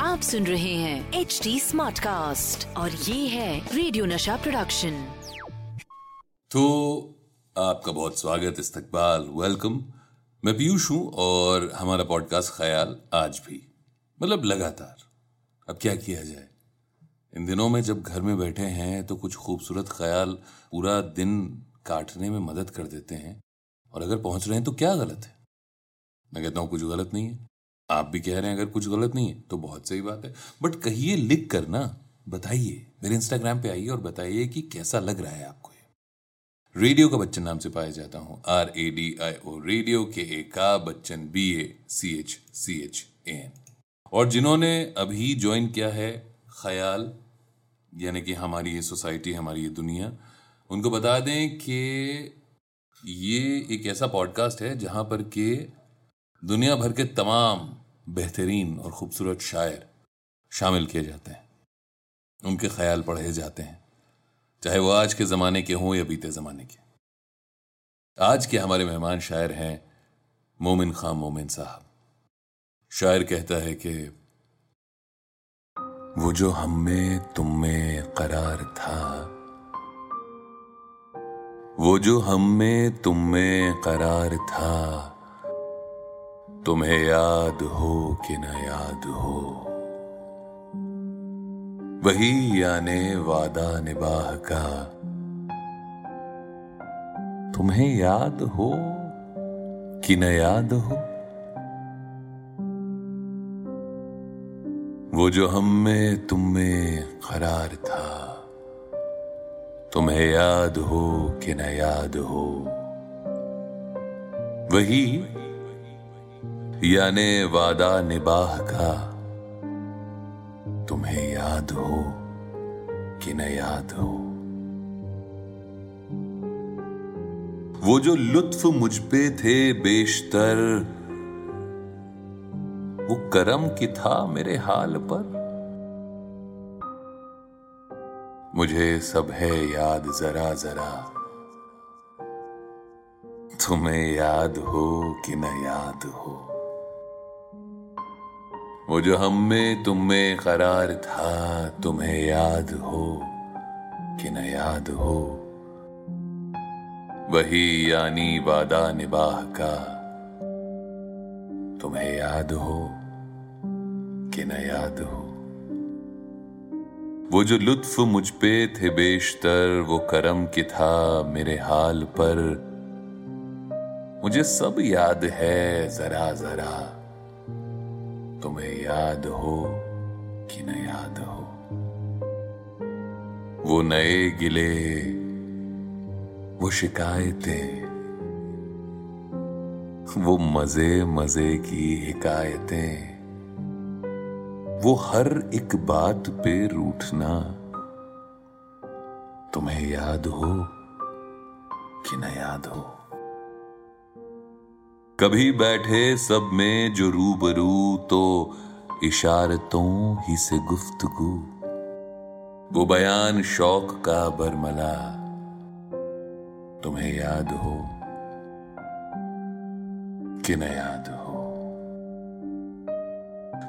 आप सुन रहे हैं एच डी स्मार्ट कास्ट और ये है रेडियो नशा प्रोडक्शन तो आपका बहुत स्वागत इस्तकबाल वेलकम मैं पीयूष हूँ और हमारा पॉडकास्ट ख्याल आज भी मतलब लगातार अब क्या किया जाए? इन दिनों में जब घर में बैठे हैं तो कुछ खूबसूरत ख्याल पूरा दिन काटने में मदद कर देते हैं। और अगर पहुँच रहे हैं तो क्या गलत है? मैं कहता हूँ कुछ गलत नहीं है। आप भी कह रहे हैं, अगर कुछ गलत नहीं है तो बहुत सही बात है। बट कहिए, लिख कर ना, बताइए। मेरे इंस्टाग्राम पे आइए और बताइए कि कैसा लग रहा है आपको रेडियो का बच्चन नाम से पाया जाता हूँ। R A D I O radio K A का Bachchan B A C H C H A N और जिन्होंने अभी ज्वाइन किया है, ख्याल, यानी कि हमारी ये सोसाइटी हमारी ये दुनिया, उनको बता दें कि ये एक ऐसा पॉडकास्ट है जहाँ पर के दुनिया भर के तमाम बेहतरीन और खूबसूरत शायर शामिल किए जाते हैं। उनके ख्याल पढ़े जाते हैं। चाहे वो आज के ज़माने के हों या बीते ज़माने के। आज के हमारे मेहमान शायर हैं मोमिन खान मोमिन साहब। शायर कहता है कि, वो जो हम में, तुम में करार था, वो जो हम में, तुम में करार था तुम्हें याद हो कि न याद हो। वही याने वादा निबाह का। तुम्हें याद हो कि न याद हो। वो जो हम में तुम में करार था। तुम्हें याद हो कि न याद हो। वही याने वादा निबाह का। तुम्हें याद हो कि न याद हो? वो जो लुत्फ मुझ पे थे बेशतर, वो करम की था मेरे हाल पर। मुझे सब है याद जरा जरा। तुम्हें याद हो कि न याद हो? वो जो हम में तुम में करार था, तुम्हें याद हो कि न याद हो। वही यानी वादा निबाह का, तुम्हें याद हो कि न याद हो। वो जो लुत्फ मुझ पे थे बेशतर, वो करम की था मेरे हाल पर। मुझे सब याद है जरा जरा। तुम्हें याद हो कि न याद हो। वो नए गिले, वो शिकायतें, वो मज़े मज़े की हिकायतें, वो हर एक बात पे रूठना, तुम्हें याद हो कि न याद हो। कभी बैठे सब में जो रूबरू तो इशारतों ही से गुफ्तगू। वो बयान शौक का बरमला, तुम्हें याद हो कि न याद हो।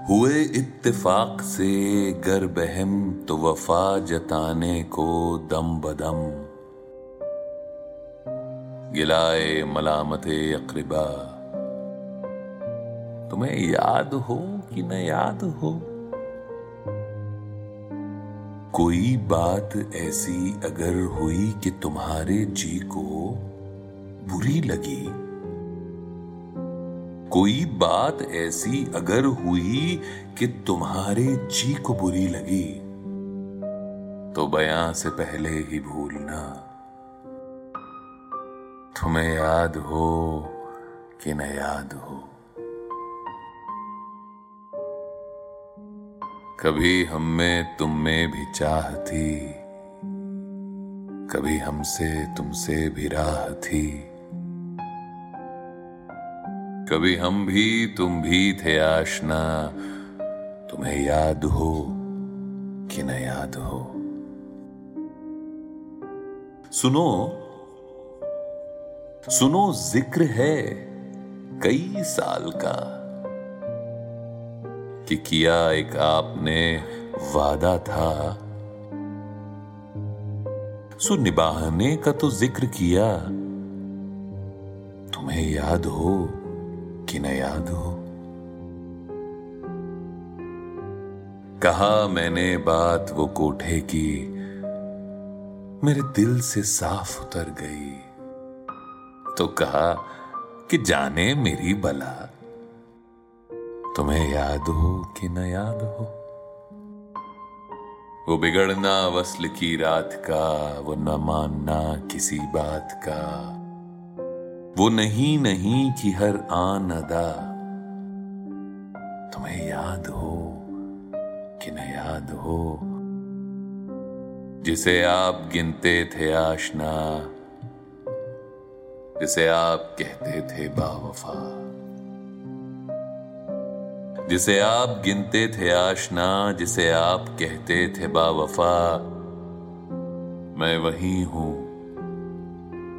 हुए इत्तेफाक से गर बहम तो वफा जताने को दम बदम। गिलाए मलामते अकरबा। तुम्हें याद हो कि न याद हो? कोई बात ऐसी अगर हुई कि तुम्हारे जी को बुरी लगी? कोई बात ऐसी अगर हुई कि तुम्हारे जी को बुरी लगी? तो बयां से पहले ही भूलना। तुम्हें याद हो कि न याद हो? कभी हम में तुम में भी चाह थी, कभी हमसे तुमसे भी राह थी। कभी हम भी, तुम भी थे आशना, तुम्हें याद हो कि न याद हो। सुनो सुनो ज़िक्र है कई साल का। कि किया, एक आपने वादा था। सो निभाने का तो ज़िक्र किया। तुम्हें याद हो कि न याद हो? कहा मैंने बात वो कोठे की, मेरे दिल से साफ़ उतर गई। तो कहा कि जाने मेरी बला। तुम्हें याद हो कि न याद हो? वो बिगड़ना वसल की रात का, वो न मानना किसी बात का। वो नहीं नहीं की हर आन अदा। तुम्हें याद हो कि न याद हो? जिसे आप गिनते थे आशना, जिसे आप कहते थे बावफा। जिसे आप गिनते थे आशना, जिसे आप कहते थे बावफा। मैं वही हूँ,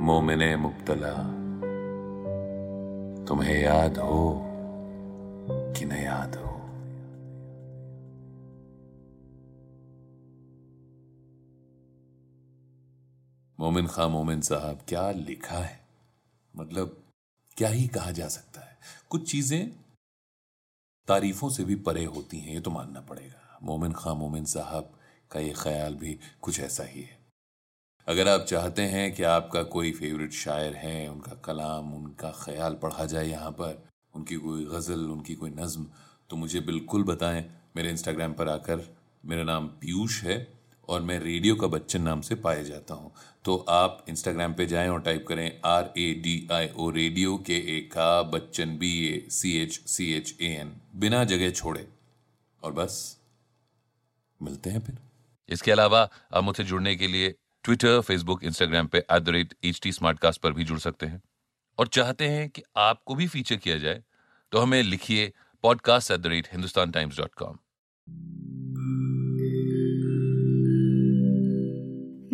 मोमिने मुब्तला। तुम्हें याद हो कि न याद हो? मोमिन खां, मोमिन साहब, क्या लिखा है? मतलब क्या ही कहा जा सकता है? कुछ चीज़ें तारीफों से भी परे होती हैं, ये तो मानना पड़ेगा। मोमिन खां मोमिन साहब का ये ख्याल भी कुछ ऐसा ही है। अगर आप चाहते हैं कि आपका कोई फेवरेट शायर है, उनका कलाम, उनका ख्याल पढ़ा जाए यहाँ पर, उनकी कोई गज़ल, उनकी कोई नज़म तो मुझे बिल्कुल बताएँ। मेरे इंस्टाग्राम पर आकर मेरा नाम पीयूष है। और मैं रेडियो का बच्चन नाम से पाया जाता हूँ। तो आप इंस्टाग्राम पे जाएँ और टाइप करें R A D I O radio K A का Bachchan B A C H C H A N बिना जगह छोड़े। और बस, मिलते हैं फिर। इसके अलावा आप मुझसे जुड़ने के लिए ट्विटर फेसबुक इंस्टाग्राम पे at the rate H T पर भी जुड़ सकते हैं। और चाहते हैं कि आपको भी फीचर किया जाए तो हमें लिखिए podcast at the rate Hindustan Times dot com